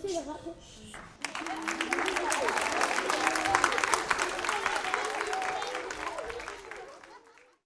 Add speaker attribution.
Speaker 1: 谢谢老